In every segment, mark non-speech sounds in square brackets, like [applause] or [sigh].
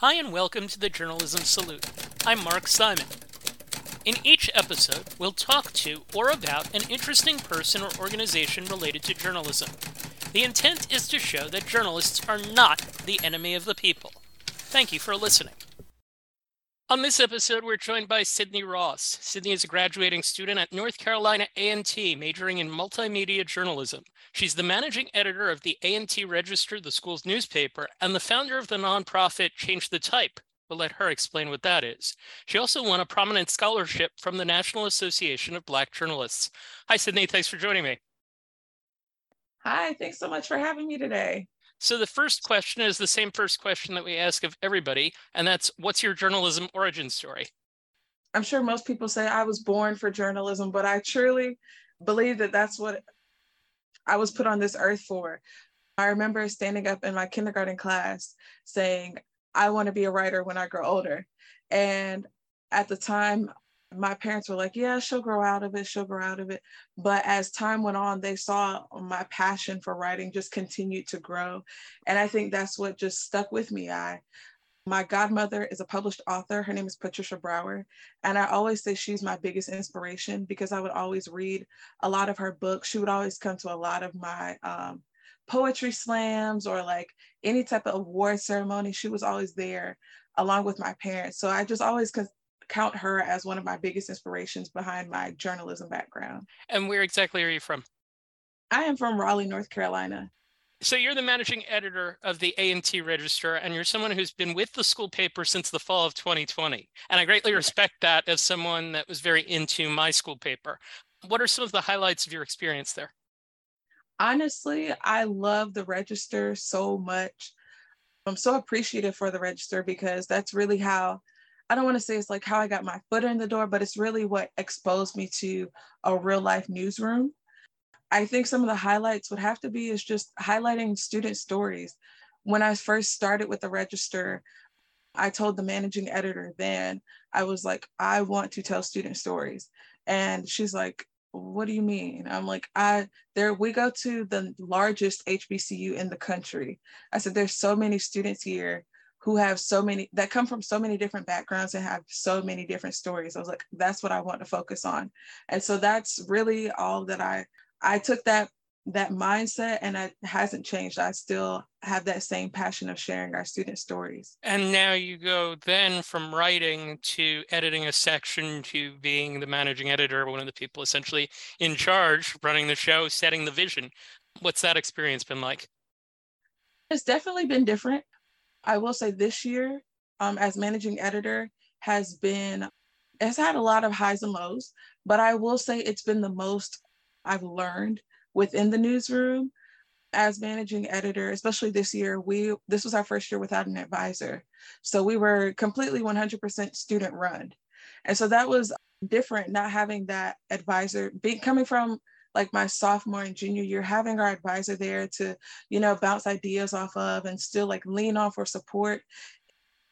Hi, and welcome to the Journalism Salute. I'm Mark Simon. In each episode, we'll talk to or about an interesting person or organization related to journalism. The intent is to show that journalists are not the enemy of the people. Thank you for listening. On this episode, we're joined by Sydney Ross. Sydney is a graduating student at North Carolina A&T, majoring in multimedia journalism. She's the managing editor of the A&T Register, the school's newspaper, and the founder of the nonprofit Change the Type. We'll let her explain what that is. She also won a prominent scholarship from the National Association of Black Journalists. Hi, Sydney. Thanks for joining me. Hi, thanks so much for having me today. So the first question is the same first question that we ask of everybody, and that's what's your journalism origin story? I'm sure most people say I was born for journalism, but I truly believe that that's what I was put on this earth for. I remember standing up in my kindergarten class saying, I want to be a writer when I grow older. And at the time, my parents were like, yeah, she'll grow out of it, she'll grow out of it. But as time went on, they saw my passion for writing just continued to grow. And I think that's what just stuck with me. I my godmother is a published author. Her name is Patricia Brower. And I always say she's my biggest inspiration because I would always read a lot of her books. She would always come to a lot of my um, poetry slams or like any type of award ceremony. She was always there along with my parents. So I just always count her as one of my biggest inspirations behind my journalism background. And where exactly are you from? I am from Raleigh, North Carolina. So you're the managing editor of the A&T Register, and you're someone who's been with the school paper since the fall of 2020. And I greatly respect that as someone that was very into my school paper. What are some of the highlights of your experience there? Honestly, I love the Register so much. I'm so appreciative for the Register because that's really how I don't want to say it's like how I got my foot in the door, but it's really what exposed me to a real life newsroom. I think some of the highlights would have to be is just highlighting student stories. When I first started with the register, I told the managing editor then, I was like, I want to tell student stories. And she's like, what do you mean? I'm like, I there we go to the largest HBCU in the country. I said, there's so many students here who have so many that come from so many different backgrounds and have so many different stories. I was like, that's what I want to focus on. And so that's really all that I I took that that mindset and it hasn't changed. I still have that same passion of sharing our student stories. And now you go then from writing to editing a section to being the managing editor, one of the people essentially in charge, running the show, setting the vision. What's that experience been like? It's definitely been different. I will say this year, um, as managing editor, has been has had a lot of highs and lows, but I will say it's been the most I've learned within the newsroom as managing editor, especially this year, we this was our first year without an advisor. So we were completely 100% student run. And so that was different not having that advisor being coming from like my sophomore and junior year, having our advisor there to, you know, bounce ideas off of and still like lean on for support.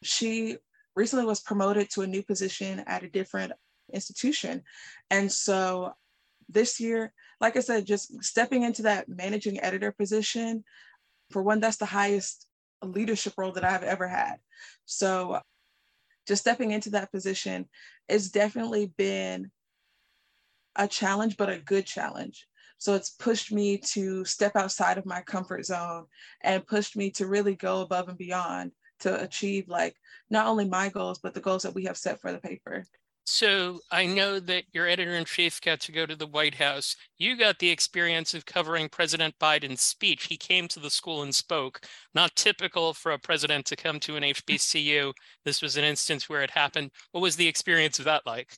She recently was promoted to a new position at a different institution. And so this year, like I said, just stepping into that managing editor position, for one, that's the highest leadership role that I've ever had. So just stepping into that position, it's definitely been a challenge, but a good challenge. So it's pushed me to step outside of my comfort zone and pushed me to really go above and beyond to achieve like not only my goals, but the goals that we have set for the paper. So I know that your editor in chief got to go to the White House. You got the experience of covering President Biden's speech. He came to the school and spoke. Not typical for a president to come to an HBCU. This was an instance where it happened. What was the experience of that like?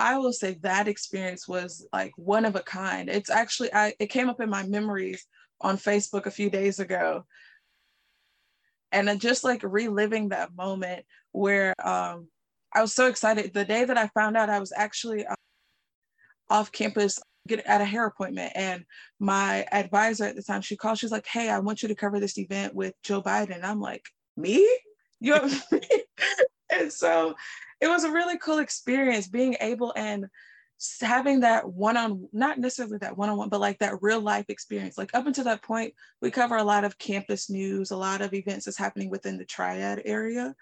I will say that experience was like one of a kind. It's actually I it came up in my memories on Facebook a few days ago. And just like reliving that moment where um, I was so excited. The day that I found out I was actually uh, off campus get at a hair appointment and my advisor at the time she called she's like hey i want you to cover this event with joe biden i'm like me you know [laughs] and so it was a really cool experience being able and having that one on not necessarily that one on one, but like that real life experience. Like up until that point, we cover a lot of campus news, a lot of events that's happening within the triad area.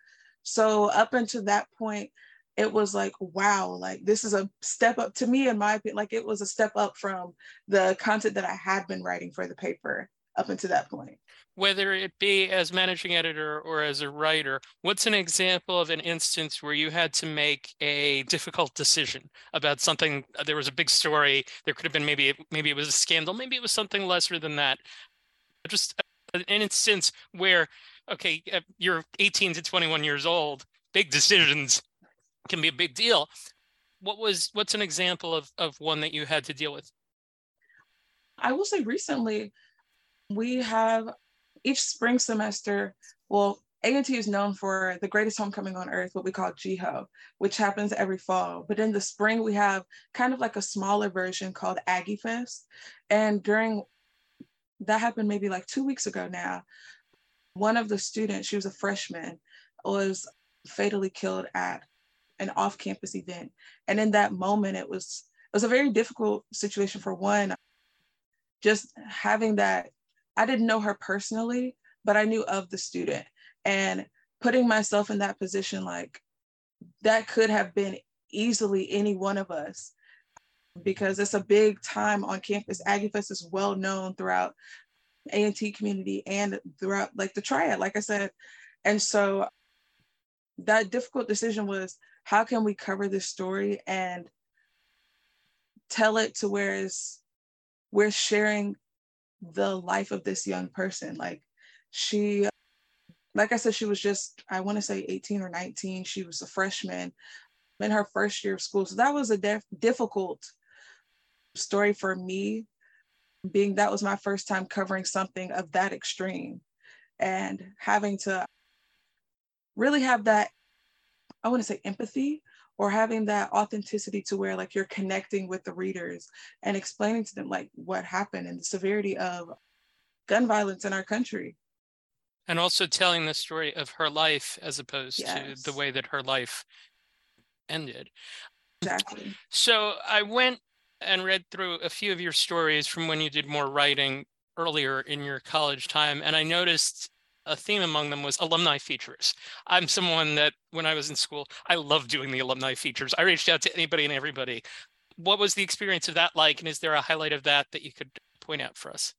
So up until that point, it was like, wow, like this is a step up to me, in my opinion. Like it was a step up from the content that I had been writing for the paper up until that point. Whether it be as managing editor or as a writer, what's an example of an instance where you had to make a difficult decision about something? There was a big story. There could have been maybe maybe it was a scandal. Maybe it was something lesser than that. Just an instance where okay, uh, you're 18 to 21 years old. Big decisions can be a big deal. What was what's an example of of one that you had to deal with? I will say recently we have each spring semester, well, A&T is known for the greatest homecoming on earth, what we call GHOE, which happens every fall. But in the spring, we have kind of like a smaller version called Aggie Fest. And during that happened maybe like two weeks ago now. One of the students, she was a freshman, was fatally killed at an off-campus event. And in that moment, it was it was a very difficult situation for one, just having that I didn't know her personally, but I knew of the student and putting myself in that position, like that could have been easily any one of us because it's a big time on campus. AggieFest is well known throughout A&T community and throughout like the triad, like I said. And so that difficult decision was how can we cover this story and tell it to where we're sharing the life of this young person. Like she, like I said, she was just, I want to say 18 or 19. She was a freshman in her first year of school. So that was a def- difficult story for me, being that was my first time covering something of that extreme and having to really have that, I want to say empathy or having that authenticity to where like you're connecting with the readers and explaining to them like what happened and the severity of gun violence in our country. And also telling the story of her life as opposed yes. to the way that her life ended. Exactly. So i went and read through a few of your stories from when you did more writing earlier in your college time and i noticed a theme among them was alumni features. I'm someone that when I was in school, I loved doing the alumni features. I reached out to anybody and everybody. What was the experience of that like? And is there a highlight of that that you could point out for us?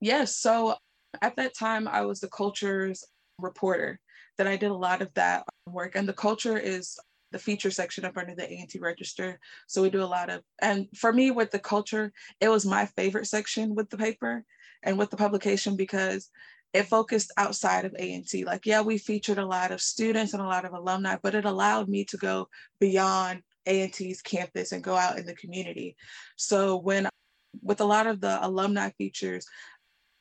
Yes. So at that time, I was the cultures reporter that I did a lot of that work. And the culture is the feature section up under the A&T register. So we do a lot of, and for me with the culture, it was my favorite section with the paper and with the publication because it focused outside of A&T. Like, yeah, we featured a lot of students and a lot of alumni, but it allowed me to go beyond A&T's campus and go out in the community. So when, with a lot of the alumni features,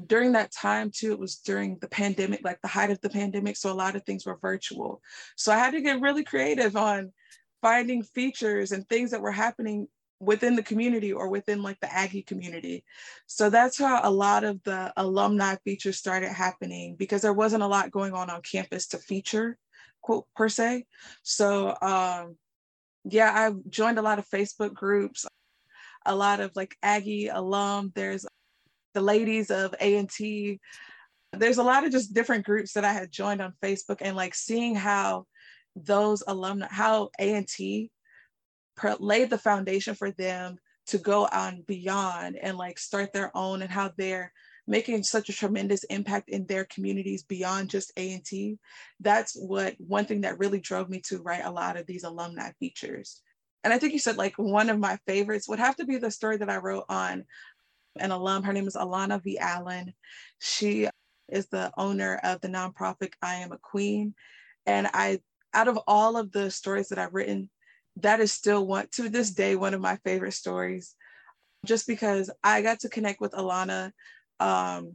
during that time too, it was during the pandemic, like the height of the pandemic. So a lot of things were virtual. So I had to get really creative on finding features and things that were happening within the community or within like the Aggie community. So that's how a lot of the alumni features started happening because there wasn't a lot going on on campus to feature, quote, per se. So um, yeah, I've joined a lot of Facebook groups, a lot of like Aggie alum. There's the ladies of A&T. There's a lot of just different groups that I had joined on Facebook and like seeing how those alumni, how A&T laid the foundation for them to go on beyond and like start their own and how they're making such a tremendous impact in their communities beyond just A&T. That's what one thing that really drove me to write a lot of these alumni features. And I think you said like one of my favorites would have to be the story that I wrote on an alum. Her name is Alana V. Allen. She is the owner of the nonprofit I Am a Queen. And I, out of all of the stories that I've written, that is still one to this day one of my favorite stories. Just because i got to connect with alana um,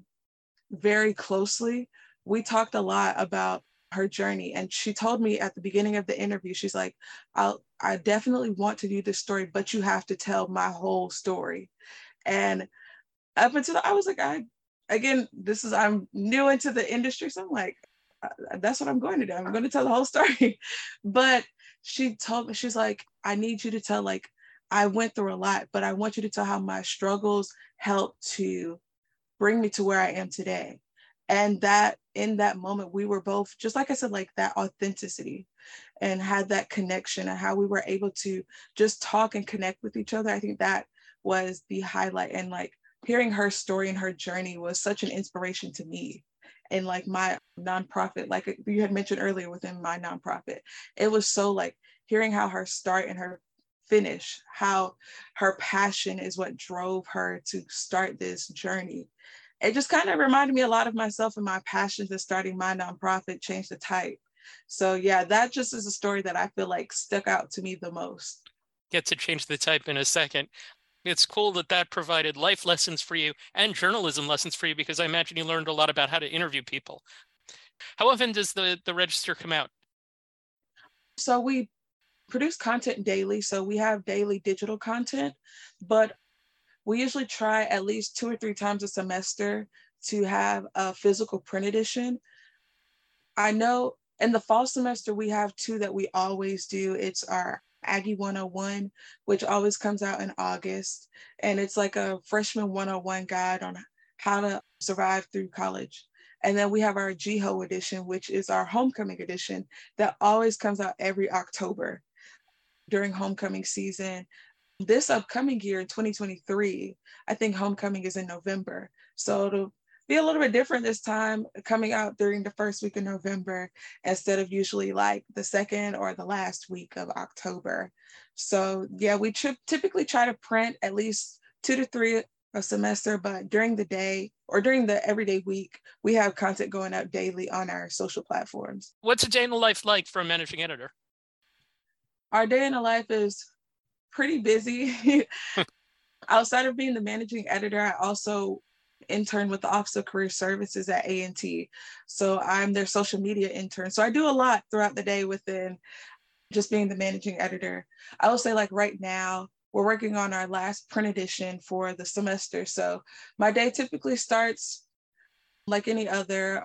very closely. We talked a lot about her journey and she told me at the beginning of the interview she's like i'll i definitely want to do this story but you have to tell my whole story. And up until i was like i again this is i'm new into the industry so i'm like uh, that's what i'm going to do. I'm going to tell the whole story. [laughs] But she told me she's like i need you to tell like I went through a lot, but I want you to tell how my struggles helped to bring me to where I am today. And that in that moment, we were both, just like I said, like that authenticity and had that connection and how we were able to just talk and connect with each other. I think that was the highlight. And like hearing her story and her journey was such an inspiration to me. And like my nonprofit, like you had mentioned earlier within my nonprofit, it was so like hearing how her start and her finish, how her passion is what drove her to start this journey. It just kind of reminded me a lot of myself and my passion for starting my nonprofit, Change the Type. So yeah, that just is a story that I feel like stuck out to me the most. Get to change the type in a second. It's cool that that provided life lessons for you and journalism lessons for you because I imagine you learned a lot about how to interview people. How often does the the register come out? So we produce content daily. So we have daily digital content, but we usually try at least two or three times a semester to have a physical print edition. I know in the fall semester, we have two that we always do. It's our Aggie 101, which always comes out in August. And it's like a freshman 101 guide on how to survive through college. And then we have our GHOE edition, which is our homecoming edition that always comes out every October during homecoming season. This upcoming year in 2023, I think homecoming is in November. So it'll be a little bit different this time coming out during the first week of November instead of usually like the second or the last week of October. So yeah, we typically try to print at least two to three a semester, but during the day or during the everyday week, we have content going out daily on our social platforms. What's a day in the life like for a managing editor? Our day in the life is pretty busy. [laughs] [laughs] Outside of being the managing editor, I also intern with the Office of Career Services at A&T. So I'm their social media intern. So I do a lot throughout the day within just being the managing editor. I will say like right now, we're working on our last print edition for the semester. So my day typically starts like any other.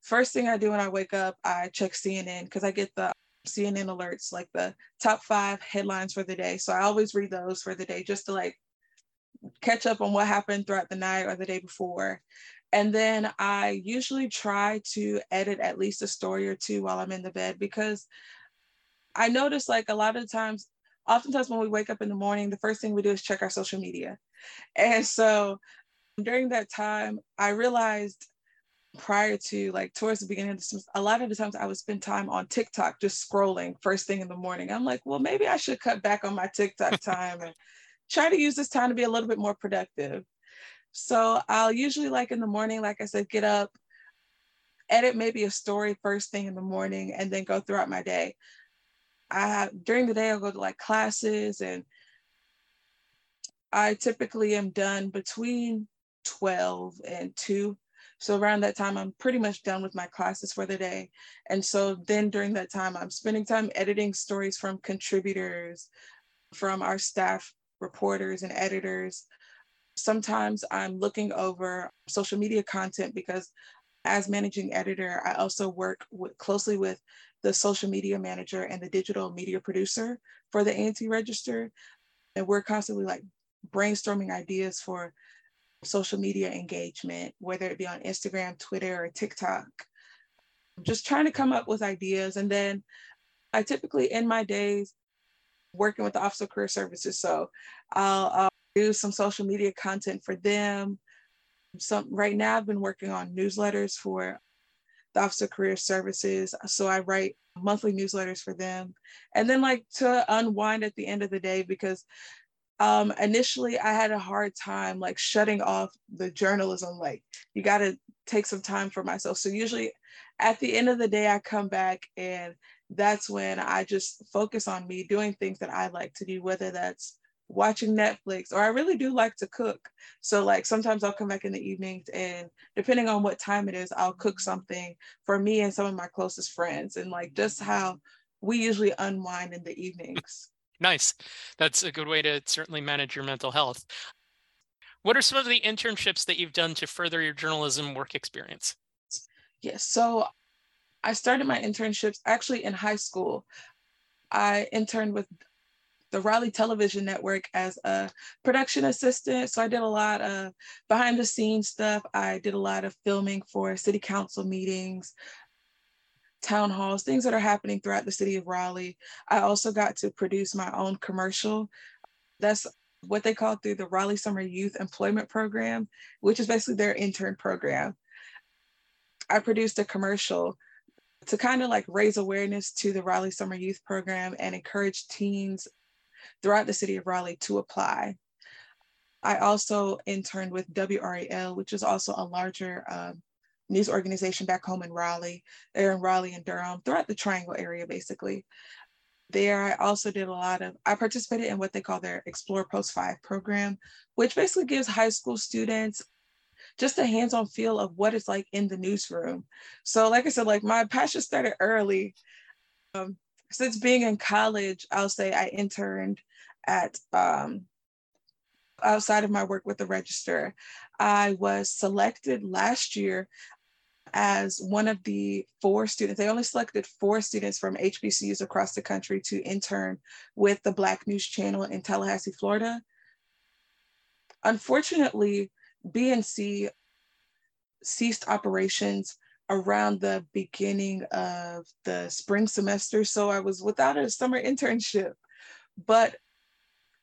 First thing I do when I wake up, I check CNN because I get the CNN alerts, like the top five headlines for the day. So I always read those for the day just to like catch up on what happened throughout the night or the day before. And then I usually try to edit at least a story or two while I'm in the bed because I notice like a lot of times, oftentimes when we wake up in the morning, the first thing we do is check our social media. And so during that time, I realized prior to like towards the beginning of this, a lot of the times I would spend time on TikTok just scrolling first thing in the morning. I'm like, well, maybe I should cut back on my TikTok time and try to use this time to be a little bit more productive. So I'll usually like in the morning, like I said, get up, edit maybe a story first thing in the morning, and then go throughout my day. I have during the day I'll go to like classes and I typically am done between 12 and 2. So around that time, I'm pretty much done with my classes for the day. And so then during that time, I'm spending time editing stories from contributors, from our staff reporters and editors. Sometimes I'm looking over social media content because as managing editor, I also work with, closely with the social media manager and the digital media producer for the A&T Register. And we're constantly like brainstorming ideas for social media engagement, whether it be on Instagram, Twitter, or TikTok. Just trying to come up with ideas. And then I typically end my days working with the Office of Career Services. So I'll, I'll do some social media content for them. So right now I've been working on newsletters for the Office of Career Services. So I write monthly newsletters for them. And then like to unwind at the end of the day because um, initially I had a hard time like shutting off the journalism. Like you got to take some time for myself. So usually at the end of the day, I come back and that's when I just focus on me doing things that I like to do, whether that's watching Netflix or I really do like to cook. So like sometimes I'll come back in the evenings and depending on what time it is, I'll cook something for me and some of my closest friends and like just how we usually unwind in the evenings. Nice. That's a good way to certainly manage your mental health. What are some of the internships that you've done to further your journalism work experience? Yes. So I started my internships actually in high school. I interned with the Raleigh Television Network as a production assistant. So I did a lot of behind the scenes stuff. I did a lot of filming for city council meetings, town halls, things that are happening throughout the city of Raleigh. I also got to produce my own commercial. That's what they call through the Raleigh Summer Youth Employment Program, which is basically their intern program. I produced a commercial to kind of like raise awareness to the Raleigh Summer Youth Program and encourage teens throughout the city of Raleigh to apply. I also interned with WRAL, which is also a larger uh, news organization back home in Raleigh. They're in Raleigh and Durham, throughout the Triangle area, basically. There, I also did a lot of, I participated in what they call their Explore Post 5 program, which basically gives high school students just a hands-on feel of what it's like in the newsroom. So like I said, like my passion started early. Um, since being in college, I'll say I interned at um, outside of my work with the register. I was selected last year as one of the four students. They only selected four students from HBCUs across the country to intern with the Black News Channel in Tallahassee, Florida. Unfortunately, BNC ceased operations around the beginning of the spring semester. So I was without a summer internship. But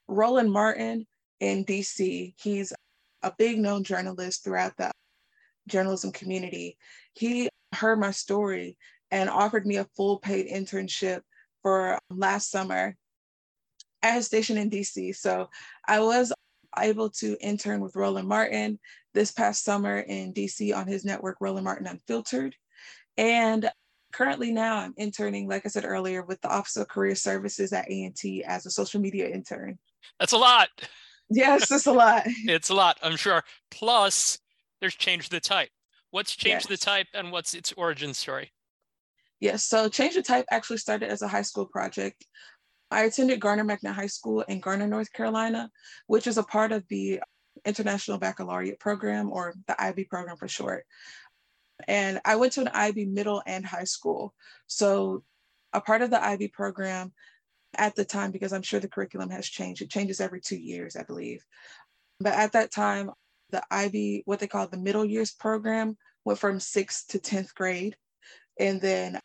Roland Martin in DC, he's a big known journalist throughout the journalism community. He heard my story and offered me a full paid internship for last summer at his station in DC. So I was able to intern with Roland Martin this past summer in DC on his network, Roland Martin Unfiltered. And currently now I'm interning, like I said earlier, with the Office of Career Services at A&T as a social media intern. That's a lot. Yes, it's a lot. [laughs] it's a lot, I'm sure. Plus, there's Change the Type. What's Change yes. the Type and what's its origin story? Yes, so Change the Type actually started as a high school project. I attended Garner Magnet High School in Garner, North Carolina, which is a part of the International Baccalaureate Program or the IB program for short. And I went to an IB middle and high school. So a part of the IB program at the time, because I'm sure the curriculum has changed, it changes every two years, I believe. But at that time, the IB, what they call the middle years program, went from sixth to 10th grade. And then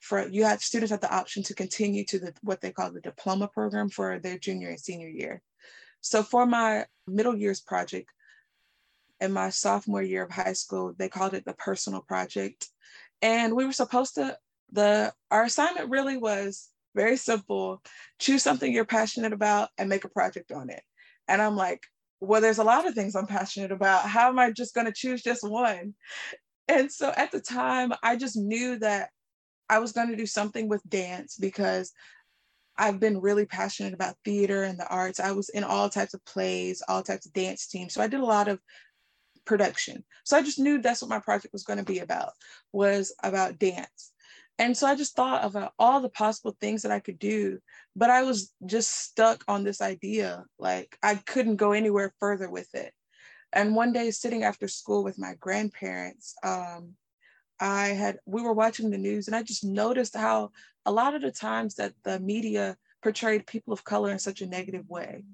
for you had students had the option to continue to the what they call the diploma program for their junior and senior year. So for my middle years project, in my sophomore year of high school, they called it the personal project. And we were supposed to, the our assignment really was very simple. Choose something you're passionate about and make a project on it. And I'm like, well, there's a lot of things I'm passionate about. How am I just going to choose just one? And so at the time, I just knew that I was going to do something with dance because I've been really passionate about theater and the arts. I was in all types of plays, all types of dance teams. So I did a lot of production. So I just knew that's what my project was going to be about, was about dance. And so I just thought about all the possible things that I could do, but I was just stuck on this idea. Like I couldn't go anywhere further with it. And one day, sitting after school with my grandparents, um, I had we were watching the news, and I just noticed how a lot of the times that the media portrayed people of color in such a negative way.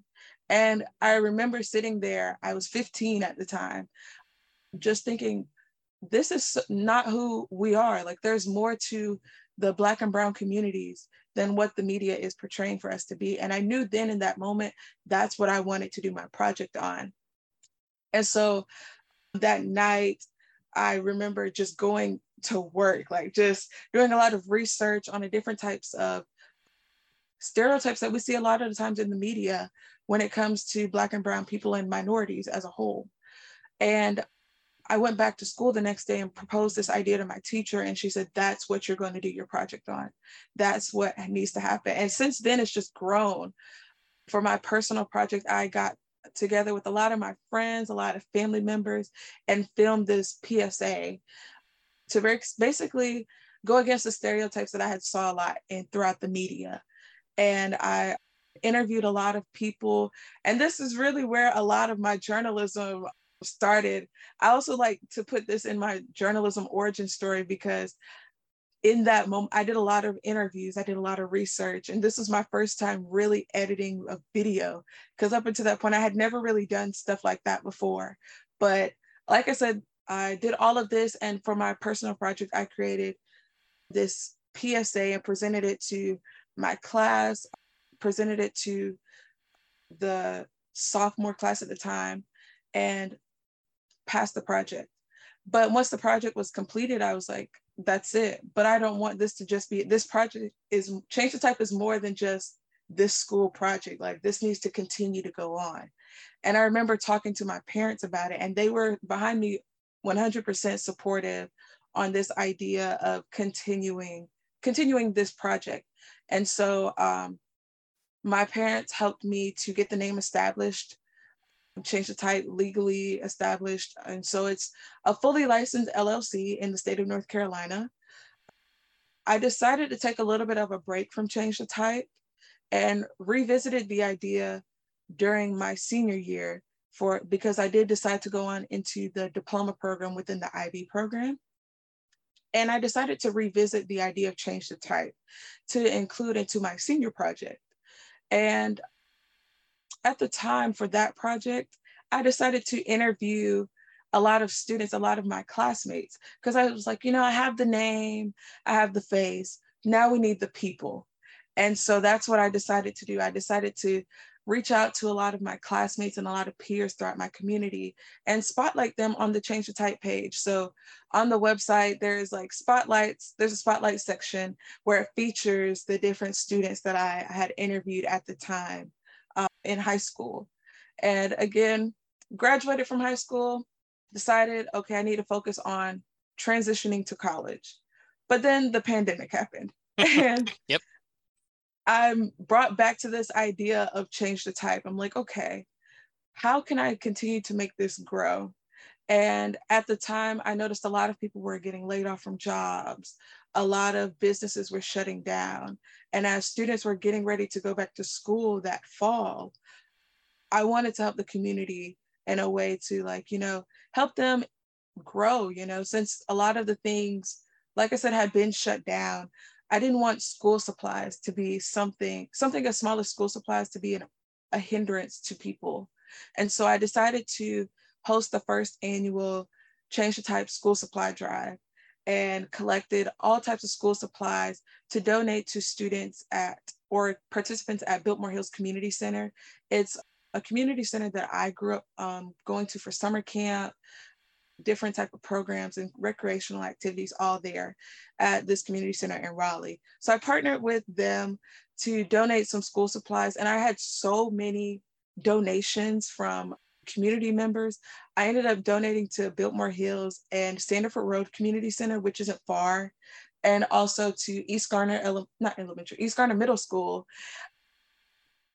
And I remember sitting there, I was 15 at the time, just thinking, this is not who we are. Like there's more to the Black and Brown communities than what the media is portraying for us to be. And I knew then in that moment, that's what I wanted to do my project on. And so that night, I remember just going to work, like just doing a lot of research on the different types of stereotypes that we see a lot of the times in the media when it comes to Black and Brown people and minorities as a whole. And I went back to school the next day and proposed this idea to my teacher, and she said, That's what you're going to do your project on. That's what needs to happen. And since then, it's just grown. For my personal project, I got together with a lot of my friends, a lot of family members, and filmed this PSA to basically go against the stereotypes that I had saw a lot in throughout the media. And I interviewed a lot of people. And this is really where a lot of my journalism started. I also like to put this in my journalism origin story because in that moment, I did a lot of interviews, I did a lot of research, and this was my first time really editing a video because up until that point, I had never really done stuff like that before. But like I said, I did all of this, and for my personal project, I created this PSA and presented it to my class, presented it to the sophomore class at the time, and passed the project. But once the project was completed, I was like, that's it. But I don't want this to just be this project is change the type is more than just this school project. Like this needs to continue to go on. And I remember talking to my parents about it, and they were behind me 100% supportive on this idea of continuing continuing this project. And so um, my parents helped me to get the name established, change the type legally established. And so it's a fully licensed LLC in the state of North Carolina. I decided to take a little bit of a break from Change the Type and revisited the idea during my senior year for because I did decide to go on into the diploma program within the IB program. And I decided to revisit the idea of change the type to include into my senior project. And at the time for that project, I decided to interview a lot of students, a lot of my classmates, because I was like, you know, I have the name, I have the face. Now we need the people. And so that's what I decided to do. I decided to reach out to a lot of my classmates and a lot of peers throughout my community and spotlight them on the Change the Type page. So on the website, there's like spotlights, there's a spotlight section where it features the different students that I had interviewed at the time uh, in high school. And again, graduated from high school, decided, okay, I need to focus on transitioning to college. But then the pandemic happened. [laughs] and yep. I'm brought back to this idea of change the type. I'm like, okay, how can I continue to make this grow? And at the time, I noticed a lot of people were getting laid off from jobs. A lot of businesses were shutting down. And as students were getting ready to go back to school that fall, I wanted to help the community in a way to, like, you know, help them grow, you know, since a lot of the things, like I said, had been shut down. I didn't want school supplies to be something, something as small as school supplies to be an, a hindrance to people. And so I decided to host the first annual Change the Type school supply drive and collected all types of school supplies to donate to students at or participants at Biltmore Hills Community Center. It's a community center that I grew up um, going to for summer camp, different type of programs and recreational activities all there at this community center in Raleigh. So I partnered with them to donate some school supplies and I had so many donations from community members. I ended up donating to Biltmore Hills and Sanderford Road Community Center, which isn't far, and also to East Garner, Ele- not elementary, East Garner Middle School,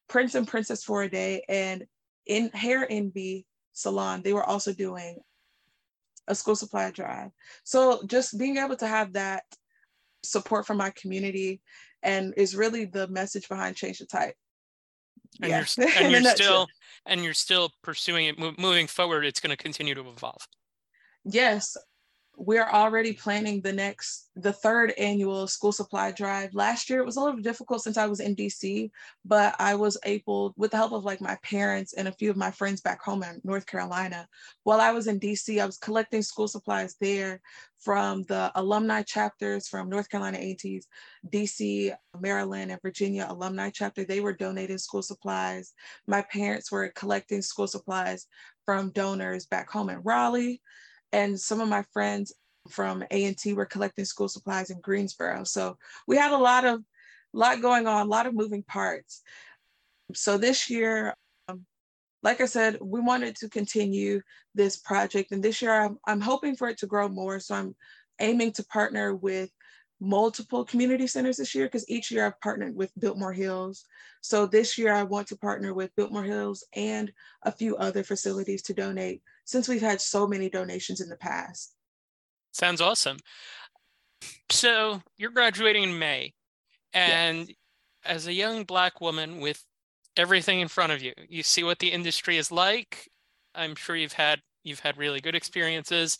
Prince and Princess for a Day, and in Hair Envy Salon, they were also doing a school supply drive. So just being able to have that support from my community and is really the message behind Change the Type. And yeah. you're, [laughs] and you're still and you're still pursuing it moving forward it's going to continue to evolve yes we're already planning the next, the third annual school supply drive. Last year it was a little difficult since I was in DC, but I was able, with the help of like my parents and a few of my friends back home in North Carolina, while I was in DC, I was collecting school supplies there from the alumni chapters from North Carolina A&T's, DC, Maryland, and Virginia alumni chapter. They were donating school supplies. My parents were collecting school supplies from donors back home in Raleigh and some of my friends from A&T were collecting school supplies in Greensboro. So we had a lot of lot going on, a lot of moving parts. So this year, um, like I said, we wanted to continue this project. And this year I'm, I'm hoping for it to grow more. So I'm aiming to partner with multiple community centers this year because each year I've partnered with Biltmore Hills. So this year I want to partner with Biltmore Hills and a few other facilities to donate since we've had so many donations in the past. Sounds awesome. So you're graduating in May, and yes. as a young Black woman with everything in front of you, you see what the industry is like. I'm sure you've had you've had really good experiences.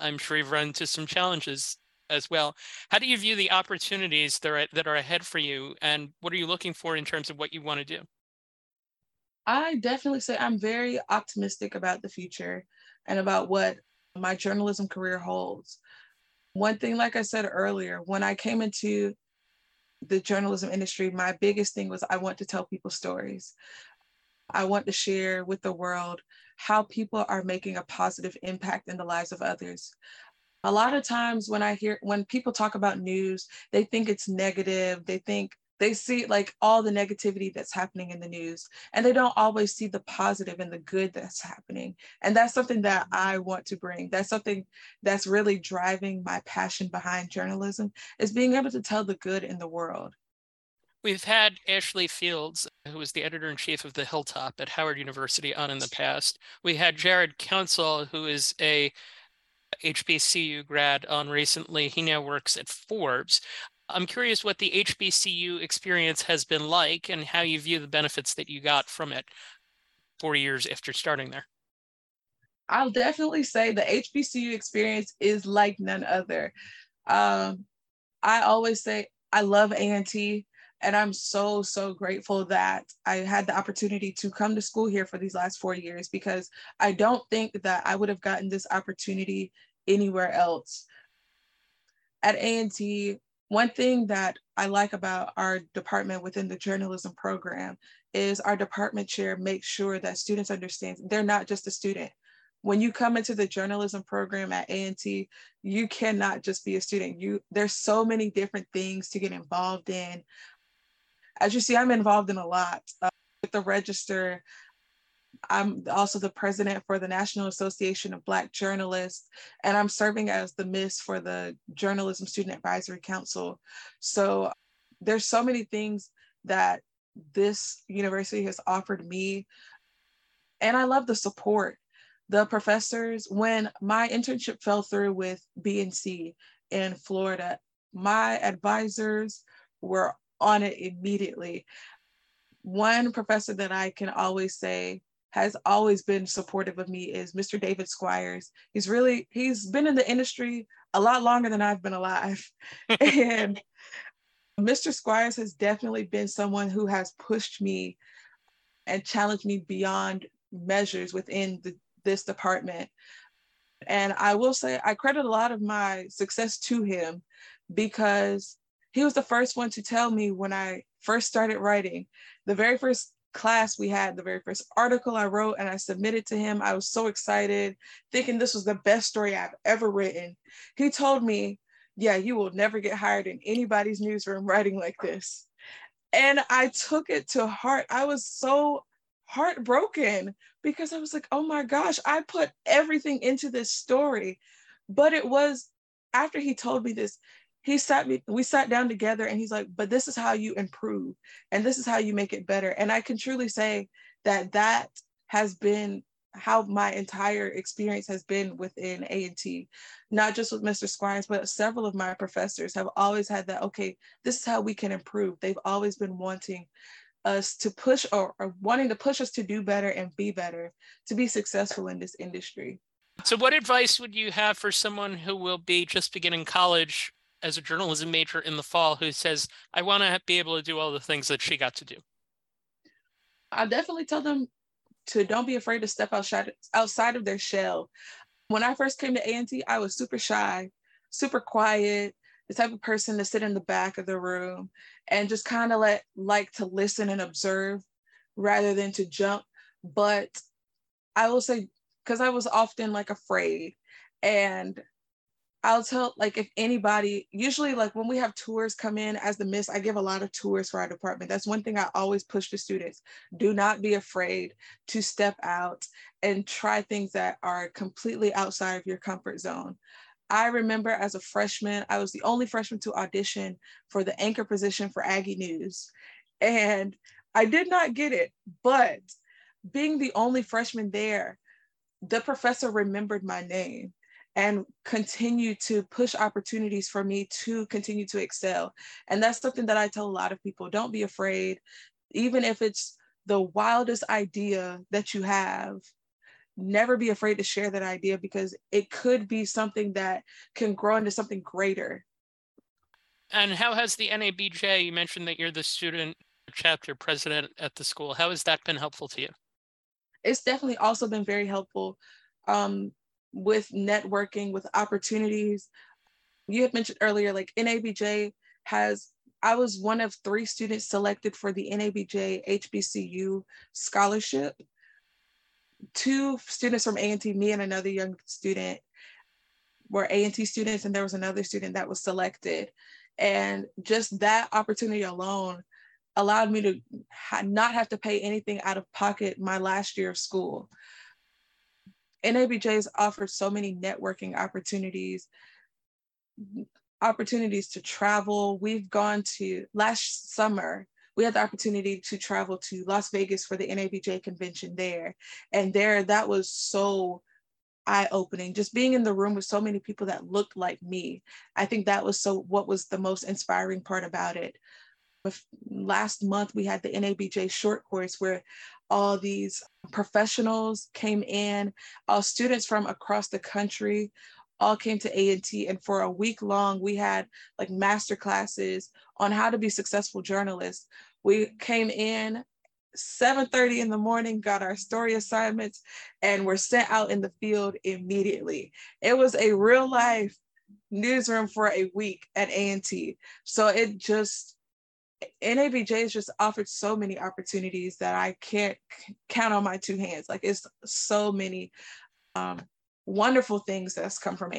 I'm sure you've run into some challenges as well. How do you view the opportunities that are, that are ahead for you, and what are you looking for in terms of what you want to do? I definitely say I'm very optimistic about the future and about what my journalism career holds. One thing, like I said earlier, when I came into the journalism industry, my biggest thing was I want to tell people stories. I want to share with the world how people are making a positive impact in the lives of others. A lot of times when I hear when people talk about news, they think it's negative. They think they see like all the negativity that's happening in the news and they don't always see the positive and the good that's happening and that's something that i want to bring that's something that's really driving my passion behind journalism is being able to tell the good in the world We've had Ashley Fields, who was the editor in chief of The Hilltop at Howard University, on in the past. We had Jared Council, who is a HBCU grad on recently. He now works at Forbes. I'm curious what the HBCU experience has been like and how you view the benefits that you got from it four years after starting there. I'll definitely say the HBCU experience is like none other. Um, I always say I love A&T. And I'm so, so grateful that I had the opportunity to come to school here for these last four years because I don't think that I would have gotten this opportunity anywhere else. At A&T, one thing that I like about our department within the journalism program is our department chair makes sure that students understand they're not just a student. When you come into the journalism program at A&T, you cannot just be a student. You there's so many different things to get involved in as you see, I'm involved in a lot uh, with the register. I'm also the president for the National Association of Black Journalists, and I'm serving as the Miss for the Journalism Student Advisory Council. So there's so many things that this university has offered me, and I love the support. The professors, when my internship fell through with BNC in Florida, my advisors were on it immediately. One professor that I can always say has always been supportive of me is Mr. David Squires. He's really, he's been in the industry a lot longer than I've been alive. [laughs] and Mr. Squires has definitely been someone who has pushed me and challenged me beyond measures within the, this department. And I will say, I credit a lot of my success to him because he was the first one to tell me when I first started writing. The very first class we had, the very first article I wrote and I submitted to him, I was so excited, thinking this was the best story I've ever written. He told me, Yeah, you will never get hired in anybody's newsroom writing like this. And I took it to heart. I was so heartbroken because I was like, oh my gosh, I put everything into this story. But it was after he told me this, he sat me we sat down together and he's like but this is how you improve and this is how you make it better and i can truly say that that has been how my entire experience has been within A&T, not just with Mr. Squires, but several of my professors have always had that, okay, this is how we can improve. They've always been wanting us to push or, or wanting to push us to do better and be better, to be successful in this industry. So what advice would you have for someone who will be just beginning college as a journalism major in the fall who says, I want to be able to do all the things that she got to do? I definitely tell them to don't be afraid to step outside outside of their shell. When I first came to A&T, I was super shy, super quiet, the type of person to sit in the back of the room and just kind of let like to listen and observe rather than to jump. But I will say, because I was often like afraid and I'll tell like if anybody usually like when we have tours come in as the miss I give a lot of tours for our department. That's one thing I always push to students. Do not be afraid to step out and try things that are completely outside of your comfort zone. I remember as a freshman I was the only freshman to audition for the anchor position for Aggie News and I did not get it but being the only freshman there the professor remembered my name and continue to push opportunities for me to continue to excel. And that's something that I tell a lot of people don't be afraid, even if it's the wildest idea that you have, never be afraid to share that idea because it could be something that can grow into something greater. And how has the NABJ, you mentioned that you're the student chapter president at the school, how has that been helpful to you? It's definitely also been very helpful um, with networking, with opportunities. You had mentioned earlier, like NABJ has I was one of three students selected for the NABJ HBCU scholarship. Two students from A&T, me and another young student were A&T students, and there was another student that was selected. And just that opportunity alone allowed me to ha- not have to pay anything out of pocket my last year of school. NABJ has offered so many networking opportunities, opportunities to travel. We've gone to last summer, we had the opportunity to travel to Las Vegas for the NABJ convention there. And there, that was so eye opening. Just being in the room with so many people that looked like me. I think that was so what was the most inspiring part about it. Last month, we had the NABJ short course where all these professionals came in, all students from across the country, all came to A&T and for a week long we had like master classes on how to be successful journalists. We came in 7:30 in the morning, got our story assignments and were sent out in the field immediately. It was a real life newsroom for a week at A&T. So it just NABJ has just offered so many opportunities that I can't count on my two hands. Like it's so many um, wonderful things that's come from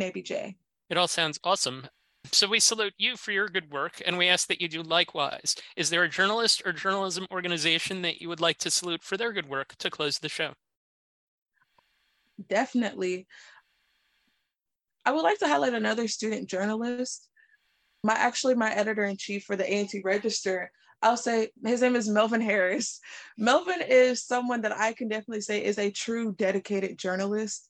NABJ. It all sounds awesome. So we salute you for your good work and we ask that you do likewise. Is there a journalist or journalism organization that you would like to salute for their good work to close the show? Definitely. I would like to highlight another student journalist. My actually my editor in chief for the A&T Register. I'll say his name is Melvin Harris. Melvin is someone that I can definitely say is a true dedicated journalist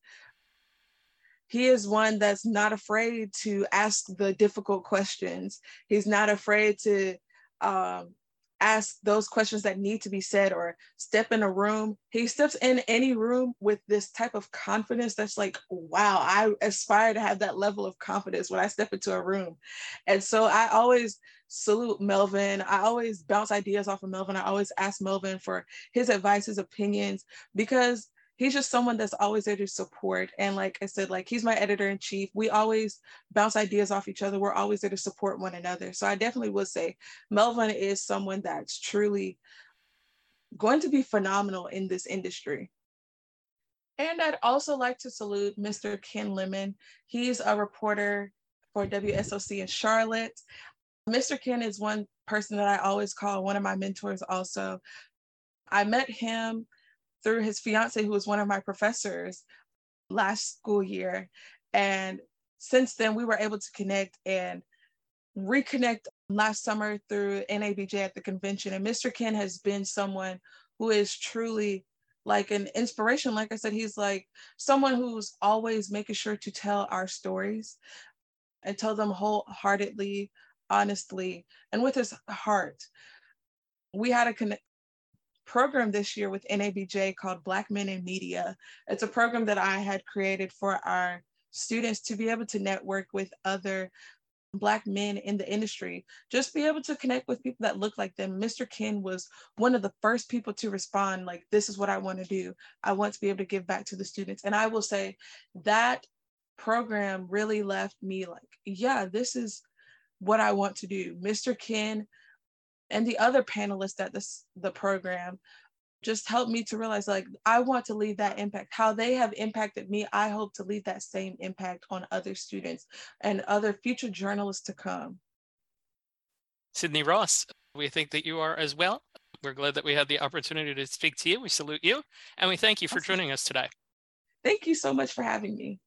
he is one that's not afraid to ask the difficult questions. He's not afraid to um, ask those questions that need to be said or step in a room. He steps in any room with this type of confidence that's like, wow, I aspire to have that level of confidence when I step into a room. And so I always salute Melvin. I always bounce ideas off of Melvin. I always ask Melvin for his advice, his opinions, because he's just someone that's always there to support. And like I said, like he's my editor in chief. We always bounce ideas off each other. We're always there to support one another. So I definitely would say Melvin is someone that's truly going to be phenomenal in this industry. And I'd also like to salute Mr. Ken Lemon. He's a reporter for WSOC in Charlotte. Mr. Ken is one person that I always call one of my mentors also. I met him through his fiance, who was one of my professors last school year. And since then, we were able to connect and reconnect last summer through NABJ at the convention. And Mr. Ken has been someone who is truly like an inspiration. Like I said, he's like someone who's always making sure to tell our stories and tell them wholeheartedly, honestly, and with his heart. We had a connect program this year with NABJ called Black Men in Media. It's a program that I had created for our students to be able to network with other Black men in the industry, just be able to connect with people that look like them. Mr. Ken was one of the first people to respond, like, this is what I want to do. I want to be able to give back to the students. And I will say that program really left me like, yeah, this is what I want to do. Mr. Ken and the other panelists at this the program just helped me to realize like I want to leave that impact. How they have impacted me, I hope to leave that same impact on other students and other future journalists to come. Sydney Ross, we think that you are as well. We're glad that we had the opportunity to speak to you. We salute you and we thank you for joining us today. Thank you so much for having me.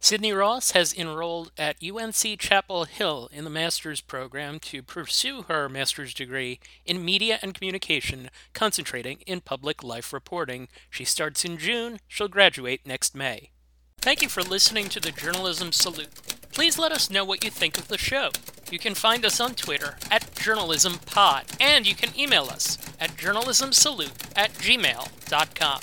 Sydney Ross has enrolled at UNC Chapel Hill in the master's program to pursue her master's degree in media and communication, concentrating in public life reporting. She starts in June. She'll graduate next May. Thank you for listening to the Journalism Salute. Please let us know what you think of the show. You can find us on Twitter at JournalismPod, and you can email us at journalismsalute at gmail.com.